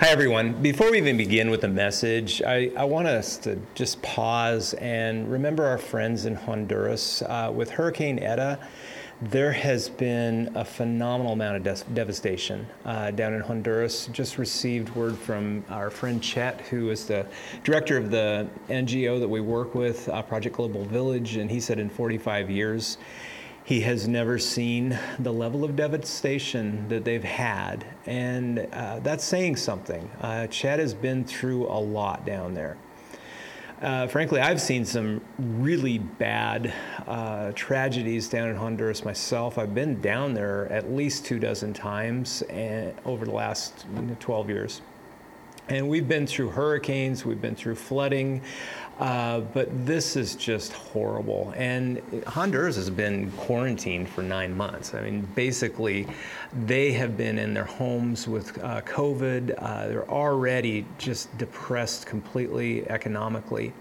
Hi, everyone. Before we even begin with the message, I, I want us to just pause and remember our friends in Honduras. Uh, with Hurricane Eta, there has been a phenomenal amount of de- devastation uh, down in Honduras. Just received word from our friend Chet, who is the director of the NGO that we work with, uh, Project Global Village, and he said in 45 years, he has never seen the level of devastation that they've had, and uh, that's saying something. Uh, Chad has been through a lot down there. Uh, frankly, I've seen some really bad uh, tragedies down in Honduras myself. I've been down there at least two dozen times and, over the last you know, 12 years. And we've been through hurricanes, we've been through flooding, uh, but this is just horrible. And Honduras has been quarantined for nine months. I mean, basically, they have been in their homes with uh, COVID. Uh, they're already just depressed completely economically.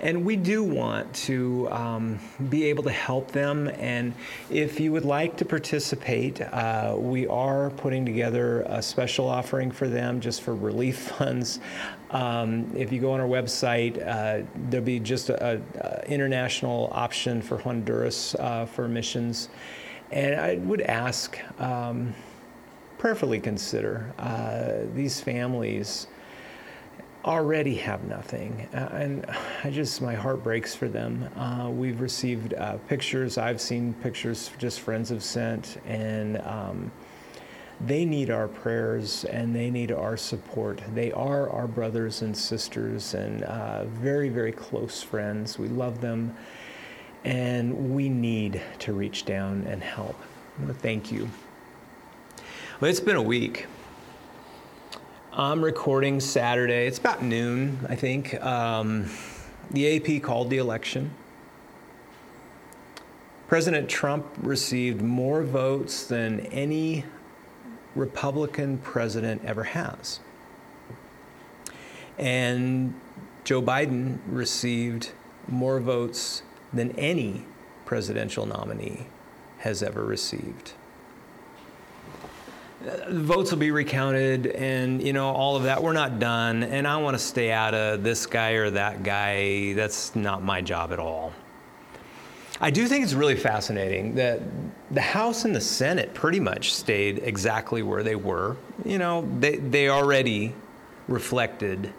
And we do want to um, be able to help them. And if you would like to participate, uh, we are putting together a special offering for them just for relief funds. Um, if you go on our website, uh, there'll be just an international option for Honduras uh, for missions. And I would ask, um, prayerfully consider uh, these families already have nothing. Uh, and I just, my heart breaks for them. Uh, we've received uh, pictures, I've seen pictures just friends have sent, and um, they need our prayers and they need our support. They are our brothers and sisters and uh, very, very close friends. We love them, and we need to reach down and help. Thank you. Well, it's been a week. I'm recording Saturday. It's about noon, I think. Um, the AP called the election. President Trump received more votes than any Republican president ever has. And Joe Biden received more votes than any presidential nominee has ever received votes will be recounted and you know all of that. We're not done. And i want to stay out of this guy or that guy. That's not my job at all. I do think it's really fascinating that the house and the senate pretty much stayed exactly where they were. You know they, they already reflected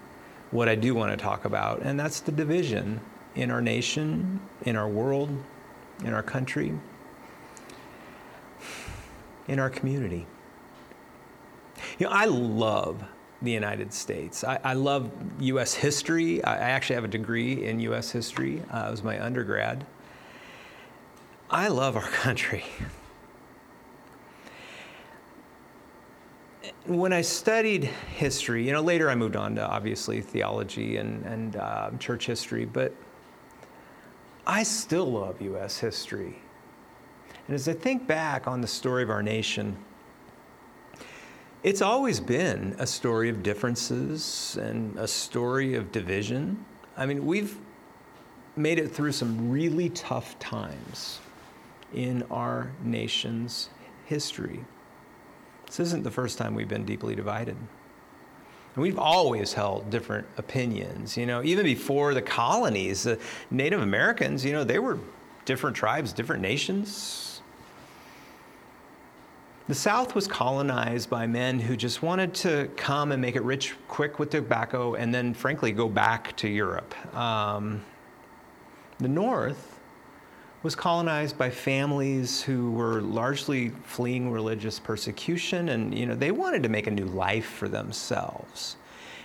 what i do want to talk about and that's the division in our nation in our world in our country in our community you know, I love the United States. I, I love U.S. history. I, I, actually have a degree in U.S. history. Uh, it was my undergrad. I love our country. When I studied history, you know, later I moved on to obviously theology and, and uh, church history, but I still love U.S. history. And as I think back on the story of our nation, it's always been a story of differences and a story of division. I mean, we've made it through some really tough times in our nation's history. This isn't the first time we've been deeply divided. And we've always held different opinions. You know, even before the colonies, the Native Americans, you know, they were different tribes, different nations, the South was colonized by men who just wanted to come and make it rich quick with tobacco and then, frankly, go back to Europe. Um, the North was colonized by families who were largely fleeing religious persecution and you know they wanted to make a new life for themselves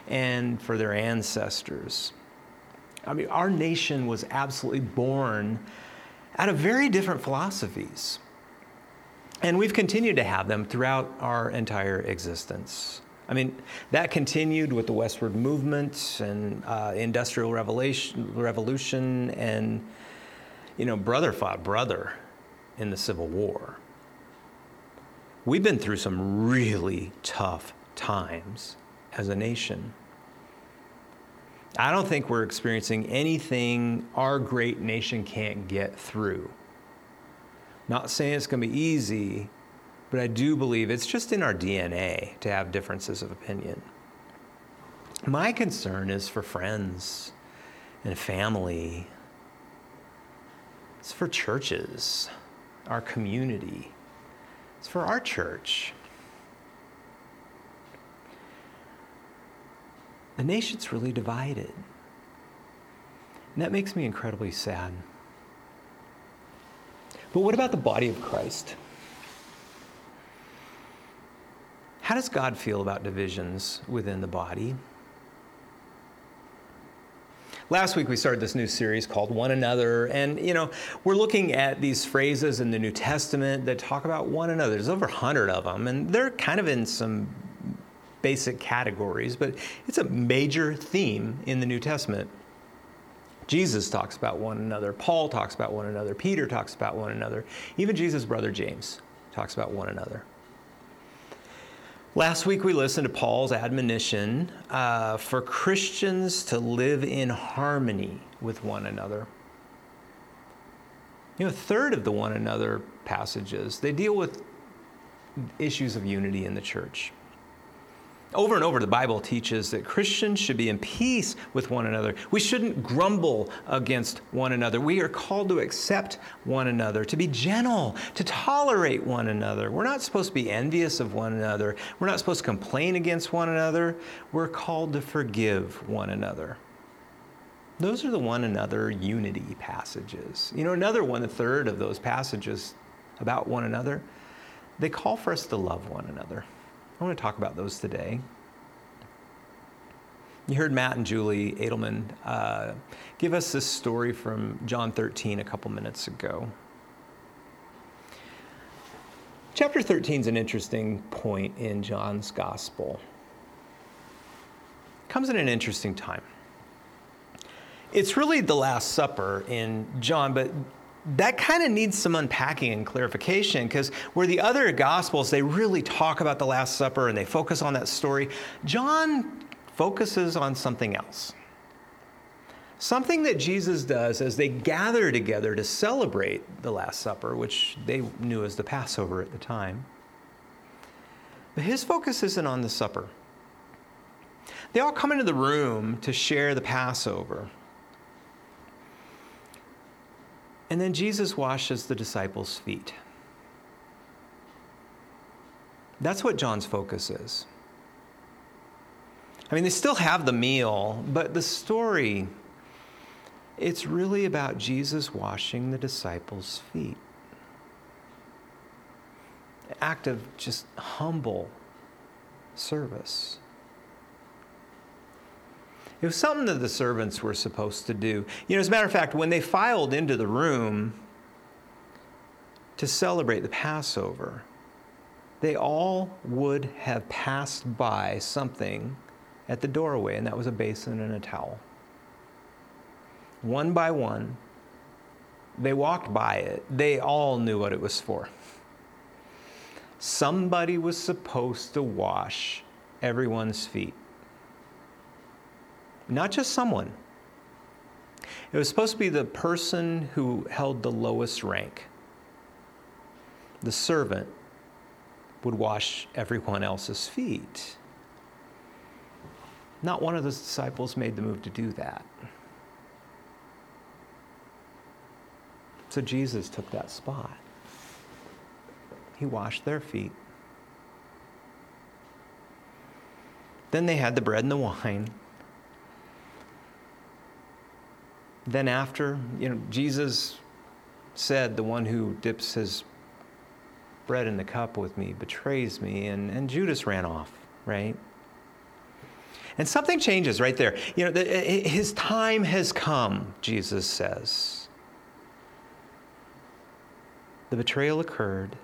and for their ancestors. I mean our nation was absolutely born out of very different philosophies. And we've continued to have them throughout our entire existence. I mean, that continued with the westward movement and uh, industrial revolution, revolution, and you know, brother fought brother in the Civil War. We've been through some really tough times as a nation. I don't think we're experiencing anything our great nation can't get through. Not saying it's going to be easy, but I do believe it's just in our DNA to have differences of opinion. My concern is for friends and family, it's for churches, our community, it's for our church. The nation's really divided. And that makes me incredibly sad. But what about the body of Christ? How does God feel about divisions within the body? Last week we started this new series called One Another, and you know, we're looking at these phrases in the New Testament that talk about one another. There's over 100 of them, and they're kind of in some basic categories, but it's a major theme in the New Testament. Jesus talks about one another, Paul talks about one another, Peter talks about one another, even Jesus' brother James talks about one another. Last week we listened to Paul's admonition uh, for Christians to live in harmony with one another. You know, a third of the one another passages, they deal with issues of unity in the church. Over and over, the Bible teaches that Christians should be in peace with one another. We shouldn't grumble against one another. We are called to accept one another, to be gentle, to tolerate one another. We're not supposed to be envious of one another. We're not supposed to complain against one another. We're called to forgive one another. Those are the one another unity passages. You know, another one, a third of those passages about one another, they call for us to love one another. I want to talk about those today. You heard Matt and Julie Edelman uh, give us this story from John 13 a couple minutes ago. Chapter 13 is an interesting point in John's gospel. It comes at an interesting time. It's really the Last Supper in John, but that kind of needs some unpacking and clarification because where the other gospels they really talk about the last supper and they focus on that story john focuses on something else. Something that jesus does as they gather together to celebrate the last supper which they knew as the passover at the time but his focus isn't on the supper. They all come into the room to share the passover And then Jesus washes the disciples' feet. That's what John's focus is. I mean, they still have the meal, but the story, it's really about Jesus washing the disciples' feet. An act of just humble service. It was something that the servants were supposed to do. You know, as a matter of fact, when they filed into the room to celebrate the Passover, they all would have passed by something at the doorway, and that was a basin and a towel. One by one, they walked by it. They all knew what it was for. Somebody was supposed to wash everyone's feet not just someone. It was supposed to be the person who held the lowest rank. The servant would wash everyone else's feet. Not one of the disciples made the move to do that. So Jesus took that spot. He washed their feet. Then they had the bread and the wine. Then after, you know, Jesus said, The one who dips his bread in the cup with me betrays me, and, and Judas ran off, right? And something changes right there. You know, the, his time has come, Jesus says. The betrayal occurred.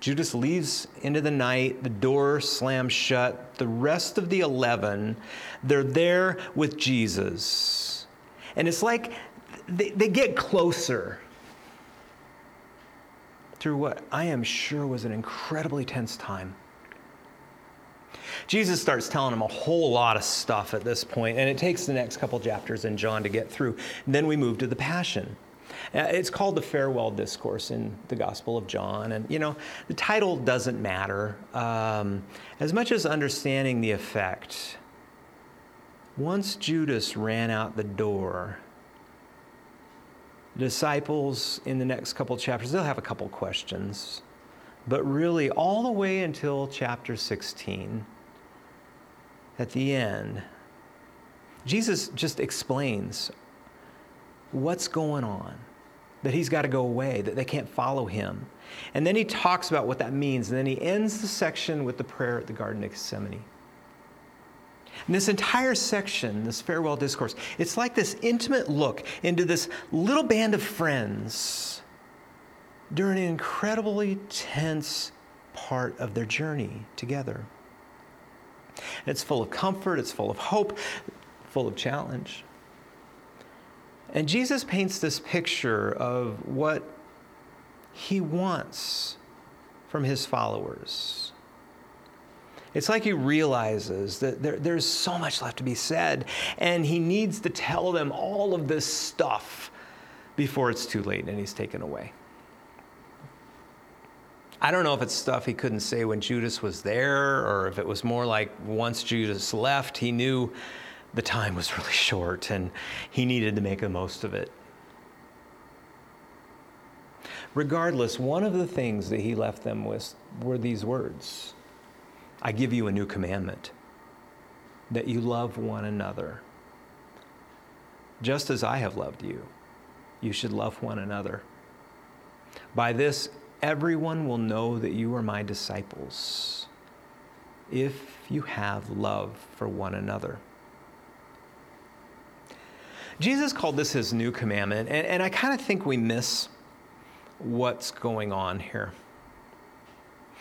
Judas leaves into the night, the door slams shut. The rest of the 11, they're there with Jesus. And it's like they, they get closer through what I am sure was an incredibly tense time. Jesus starts telling them a whole lot of stuff at this point, and it takes the next couple chapters in John to get through. And then we move to the Passion. Uh, it's called the Farewell Discourse in the Gospel of John. And, you know, the title doesn't matter um, as much as understanding the effect. Once Judas ran out the door, the disciples in the next couple chapters, they'll have a couple questions. But really, all the way until chapter 16, at the end, Jesus just explains what's going on, that he's got to go away, that they can't follow him. And then he talks about what that means, and then he ends the section with the prayer at the Garden of Gethsemane. And this entire section, this farewell discourse, it's like this intimate look into this little band of friends during an incredibly tense part of their journey together. It's full of comfort, it's full of hope, full of challenge. And Jesus paints this picture of what he wants from his followers. It's like he realizes that there, there's so much left to be said, and he needs to tell them all of this stuff before it's too late and he's taken away. I don't know if it's stuff he couldn't say when Judas was there, or if it was more like once Judas left, he knew the time was really short and he needed to make the most of it. Regardless, one of the things that he left them with were these words I give you a new commandment that you love one another. Just as I have loved you, you should love one another. By this, everyone will know that you are my disciples if you have love for one another. Jesus called this his new commandment, and, and I kind of think we miss what's going on here.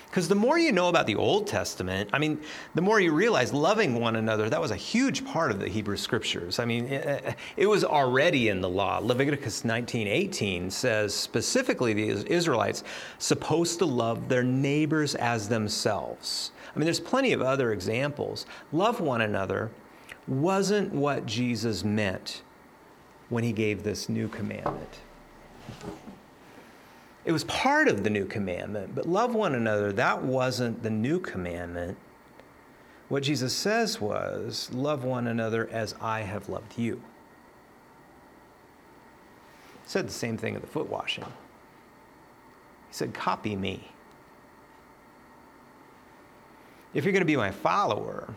Because the more you know about the Old Testament, I mean, the more you realize loving one another, that was a huge part of the Hebrew scriptures. I mean, it, it was already in the law. Leviticus 19:18 says specifically the Israelites supposed to love their neighbors as themselves. I mean, there's plenty of other examples. Love one another wasn't what Jesus meant when he gave this new commandment. It was part of the new commandment, but love one another, that wasn't the new commandment. What Jesus says was, love one another as I have loved you. He said the same thing at the foot washing. He said, copy me. If you're going to be my follower,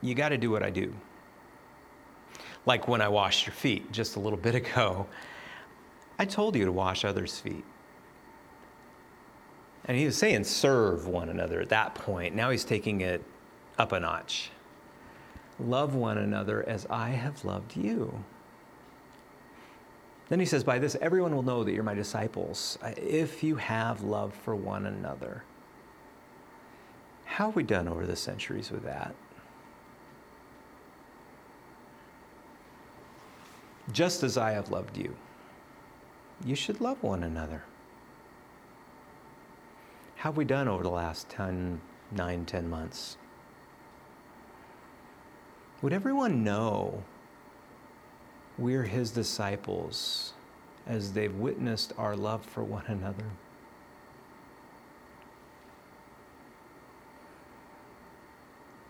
you got to do what I do. Like when I washed your feet just a little bit ago, I told you to wash others' feet. And he was saying serve one another at that point. Now he's taking it up a notch. Love one another as I have loved you. Then he says, By this, everyone will know that you're my disciples uh, if you have love for one another. How have we done over the centuries with that? Just as I have loved you, you should love one another. How have we done over the last 10, 9, 10 months? Would everyone know we're his disciples as they've witnessed our love for one another?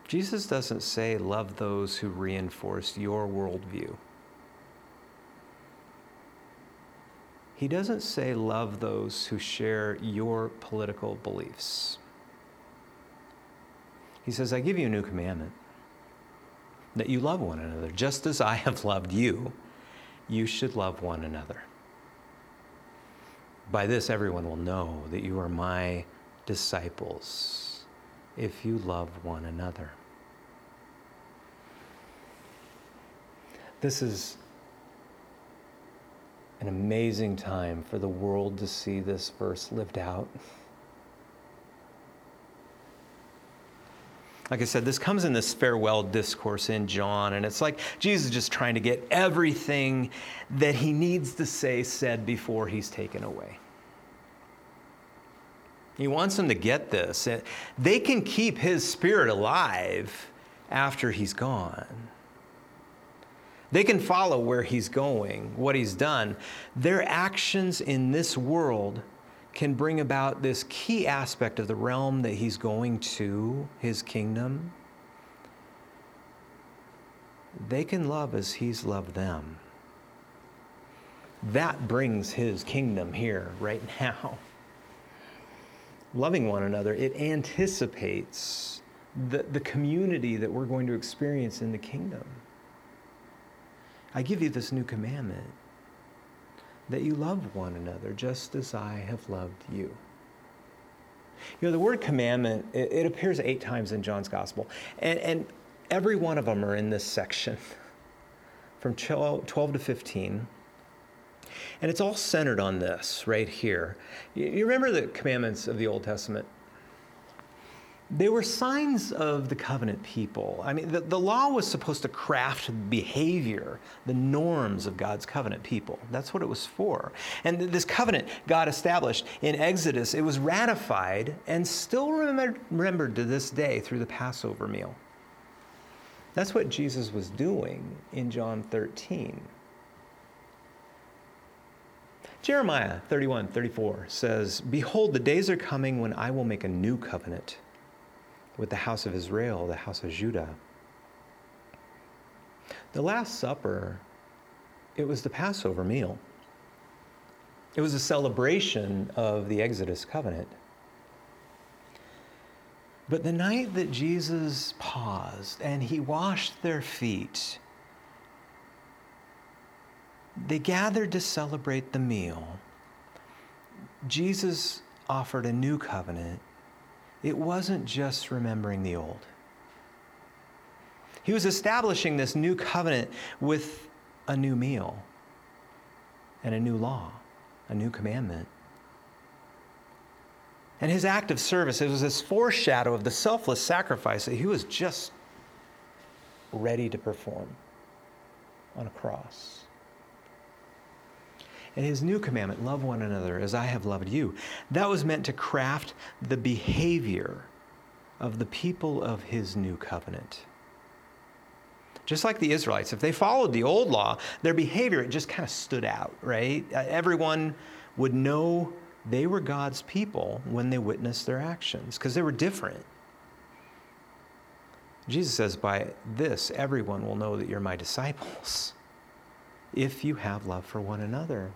Jesus doesn't say, love those who reinforce your worldview. He doesn't say, love those who share your political beliefs. He says, I give you a new commandment that you love one another. Just as I have loved you, you should love one another. By this, everyone will know that you are my disciples if you love one another. This is an amazing time for the world to see this verse lived out. Like I said, this comes in this farewell discourse in John, and it's like Jesus is just trying to get everything that he needs to say said before he's taken away. He wants them to get this. They can keep his spirit alive after he's gone. They can follow where he's going, what he's done. Their actions in this world can bring about this key aspect of the realm that he's going to, his kingdom. They can love as he's loved them. That brings his kingdom here right now. Loving one another, it anticipates the, the community that we're going to experience in the kingdom. I give you this new commandment that you love one another just as I have loved you. You know, the word commandment, it, it appears eight times in John's gospel, and, and every one of them are in this section from 12, 12 to 15. And it's all centered on this right here. You remember the commandments of the Old Testament? They were signs of the covenant people. I mean, the, the law was supposed to craft behavior, the norms of God's covenant people. That's what it was for. And this covenant God established in Exodus, it was ratified and still remembered, remembered to this day through the Passover meal. That's what Jesus was doing in John 13. Jeremiah 31, 34 says, Behold, the days are coming when I will make a new covenant with the house of Israel, the house of Judah. The Last Supper, it was the Passover meal. It was a celebration of the Exodus covenant. But the night that Jesus paused and he washed their feet, they gathered to celebrate the meal. Jesus offered a new covenant it wasn't just remembering the old. He was establishing this new covenant with a new meal and a new law, a new commandment. And his act of service, it was this foreshadow of the selfless sacrifice that he was just ready to perform on a cross. And his new commandment, love one another as I have loved you, that was meant to craft the behavior of the people of his new covenant. Just like the Israelites, if they followed the old law, their behavior it just kind of stood out, right? Uh, everyone would know they were God's people when they witnessed their actions because they were different. Jesus says, By this, everyone will know that you're my disciples if you have love for one another.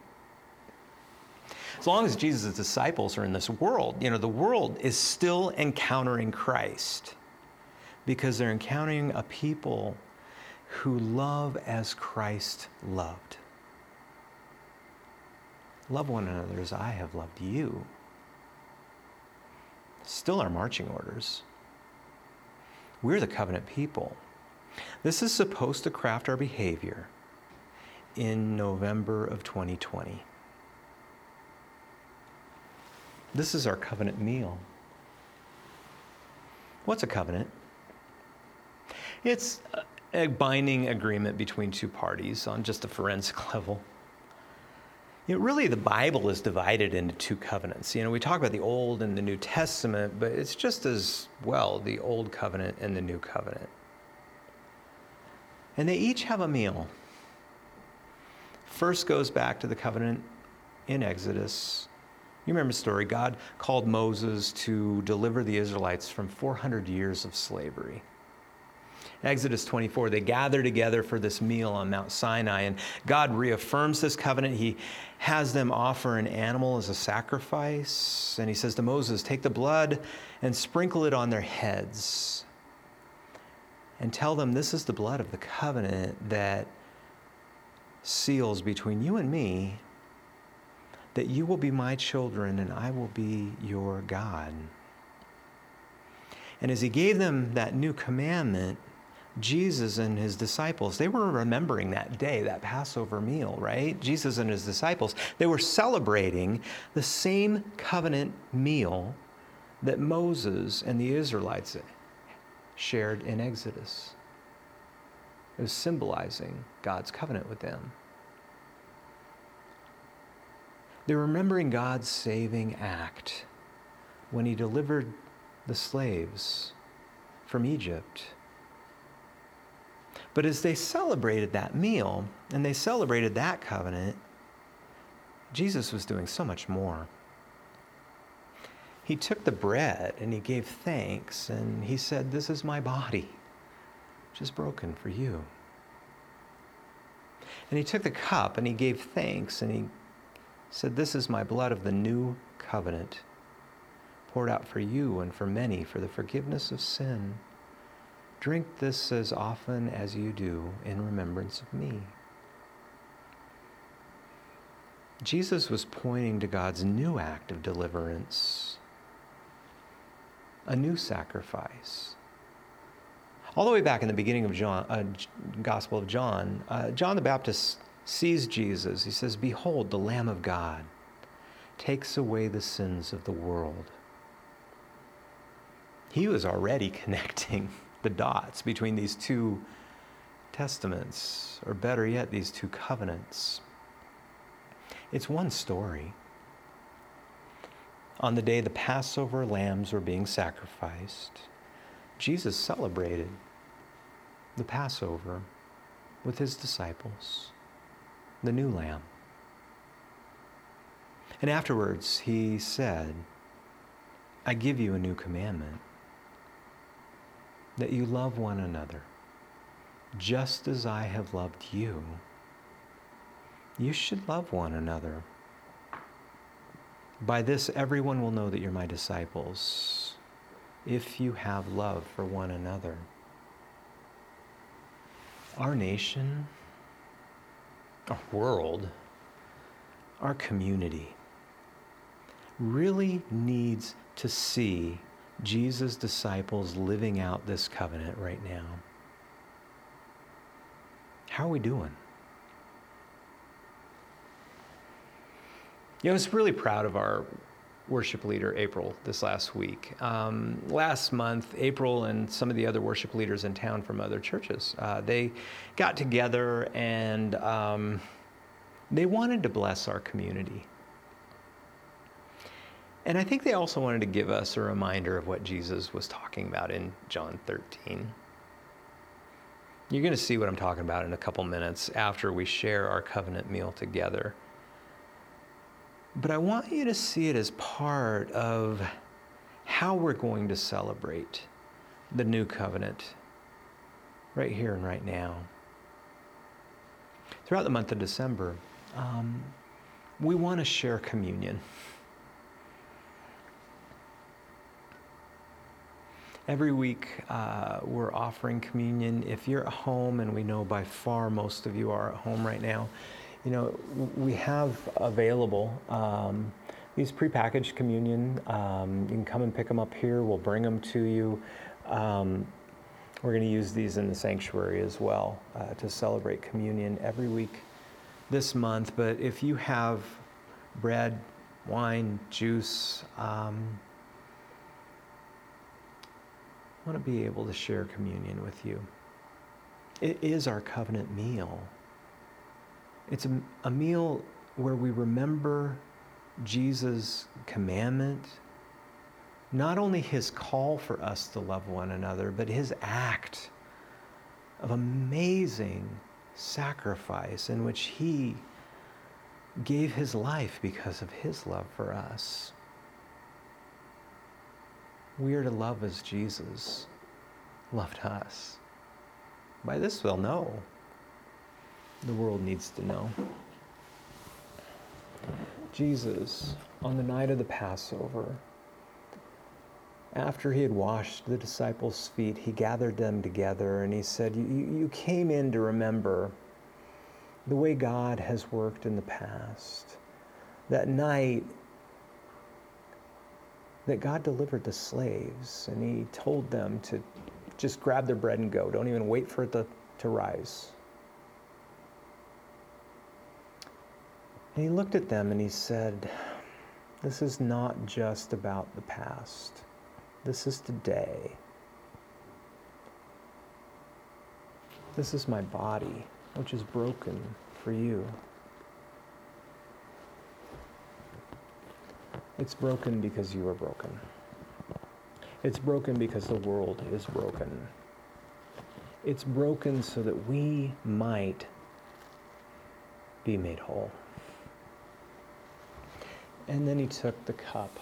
As long as Jesus' disciples are in this world, you know, the world is still encountering Christ because they're encountering a people who love as Christ loved. Love one another as I have loved you. Still our marching orders. We're the covenant people. This is supposed to craft our behavior in November of 2020. This is our covenant meal. What's a covenant? It's a binding agreement between two parties on just a forensic level. You know, really, the Bible is divided into two covenants. You know, we talk about the Old and the New Testament, but it's just as well the Old Covenant and the New Covenant. And they each have a meal. First goes back to the covenant in Exodus you remember the story. God called Moses to deliver the Israelites from 400 years of slavery. Exodus 24, they gather together for this meal on Mount Sinai, and God reaffirms this covenant. He has them offer an animal as a sacrifice, and he says to Moses, Take the blood and sprinkle it on their heads, and tell them this is the blood of the covenant that seals between you and me that you will be my children and I will be your God. And as he gave them that new commandment, Jesus and his disciples, they were remembering that day, that Passover meal, right? Jesus and his disciples, they were celebrating the same covenant meal that Moses and the Israelites shared in Exodus. It was symbolizing God's covenant with them. They're remembering God's saving act when he delivered the slaves from Egypt. But as they celebrated that meal and they celebrated that covenant, Jesus was doing so much more. He took the bread and he gave thanks and he said, This is my body, which is broken for you. And he took the cup and he gave thanks and he said, This is my blood of the new covenant, poured out for you and for many for the forgiveness of sin. Drink this as often as you do in remembrance of me. Jesus was pointing to God's new act of deliverance, a new sacrifice. All the way back in the beginning of John, uh, Gospel of John, uh, John the Baptist sees Jesus. He says, "Behold, the Lamb of God takes away the sins of the world." He was already connecting the dots between these two testaments, or better yet, these two covenants. It's one story. On the day the Passover lambs were being sacrificed, Jesus celebrated the Passover with his disciples, the new lamb. And afterwards, he said, I give you a new commandment that you love one another just as I have loved you. You should love one another. By this, everyone will know that you're my disciples if you have love for one another. Our nation, our world, our community really needs to see Jesus' disciples living out this covenant right now. How are we doing? You know, I was really proud of our worship leader, April, this last week. Um, last month, April and some of the other worship leaders in town from other churches, uh, they got together and um, they wanted to bless our community. And I think they also wanted to give us a reminder of what Jesus was talking about in John 13. You're going to see what I'm talking about in a couple minutes after we share our covenant meal together. But I want you to see it as part of how we're going to celebrate the new covenant right here and right now. Throughout the month of December, um, we want to share communion. Every week, uh, we're offering communion. If you're at home, and we know by far most of you are at home right now, you know, we have available um, these prepackaged communion. Um, you can come and pick them up here. We'll bring them to you. Um, we're going to use these in the sanctuary as well uh, to celebrate communion every week this month. But if you have bread, wine, juice, um, want to be able to share communion with you. It is our covenant meal. It's a, a meal where we remember Jesus' commandment, not only his call for us to love one another, but his act of amazing sacrifice in which he gave his life because of his love for us. We are to love as Jesus loved us. By this we'll know. The world needs to know. Jesus, on the night of the Passover, after he had washed the disciples' feet, he gathered them together and he said, You, came in to remember the way God has worked in the past. That night, that God delivered the slaves and he told them to just grab their bread and go. Don't even wait for it to, to rise. And he looked at them and he said, This is not just about the past, this is today. This is my body, which is broken for you. It's broken because you are broken. It's broken because the world is broken. It's broken so that we might be made whole. And then he took the cup,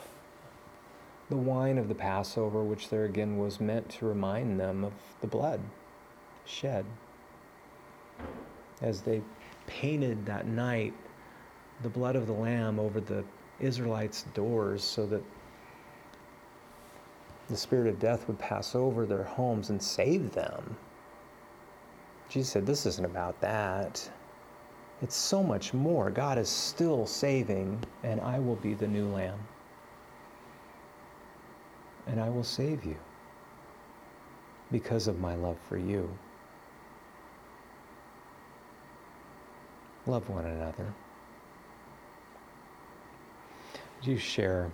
the wine of the Passover, which there again was meant to remind them of the blood shed. As they painted that night the blood of the Lamb over the Israelites' doors so that the spirit of death would pass over their homes and save them. Jesus said, This isn't about that. It's so much more. God is still saving, and I will be the new lamb. And I will save you because of my love for you. Love one another. Would you share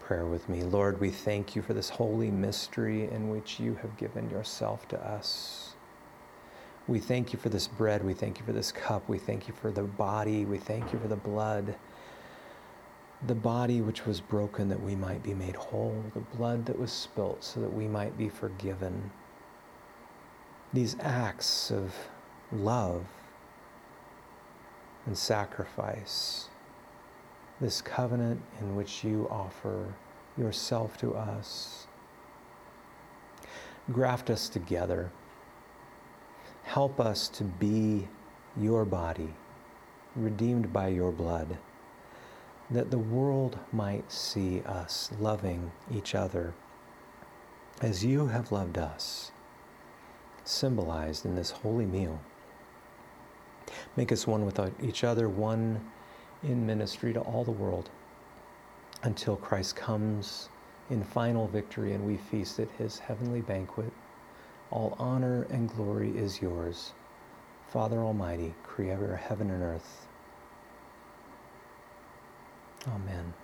prayer with me? Lord, we thank you for this holy mystery in which you have given yourself to us. We thank you for this bread. We thank you for this cup. We thank you for the body. We thank you for the blood. The body which was broken that we might be made whole. The blood that was spilt so that we might be forgiven. These acts of love and sacrifice this covenant in which you offer yourself to us. Graft us together. Help us to be your body, redeemed by your blood, that the world might see us loving each other as you have loved us, symbolized in this holy meal. Make us one with each other, one in ministry to all the world until Christ comes in final victory and we feast at his heavenly banquet. All honor and glory is yours, Father Almighty, creator of heaven and earth. Amen.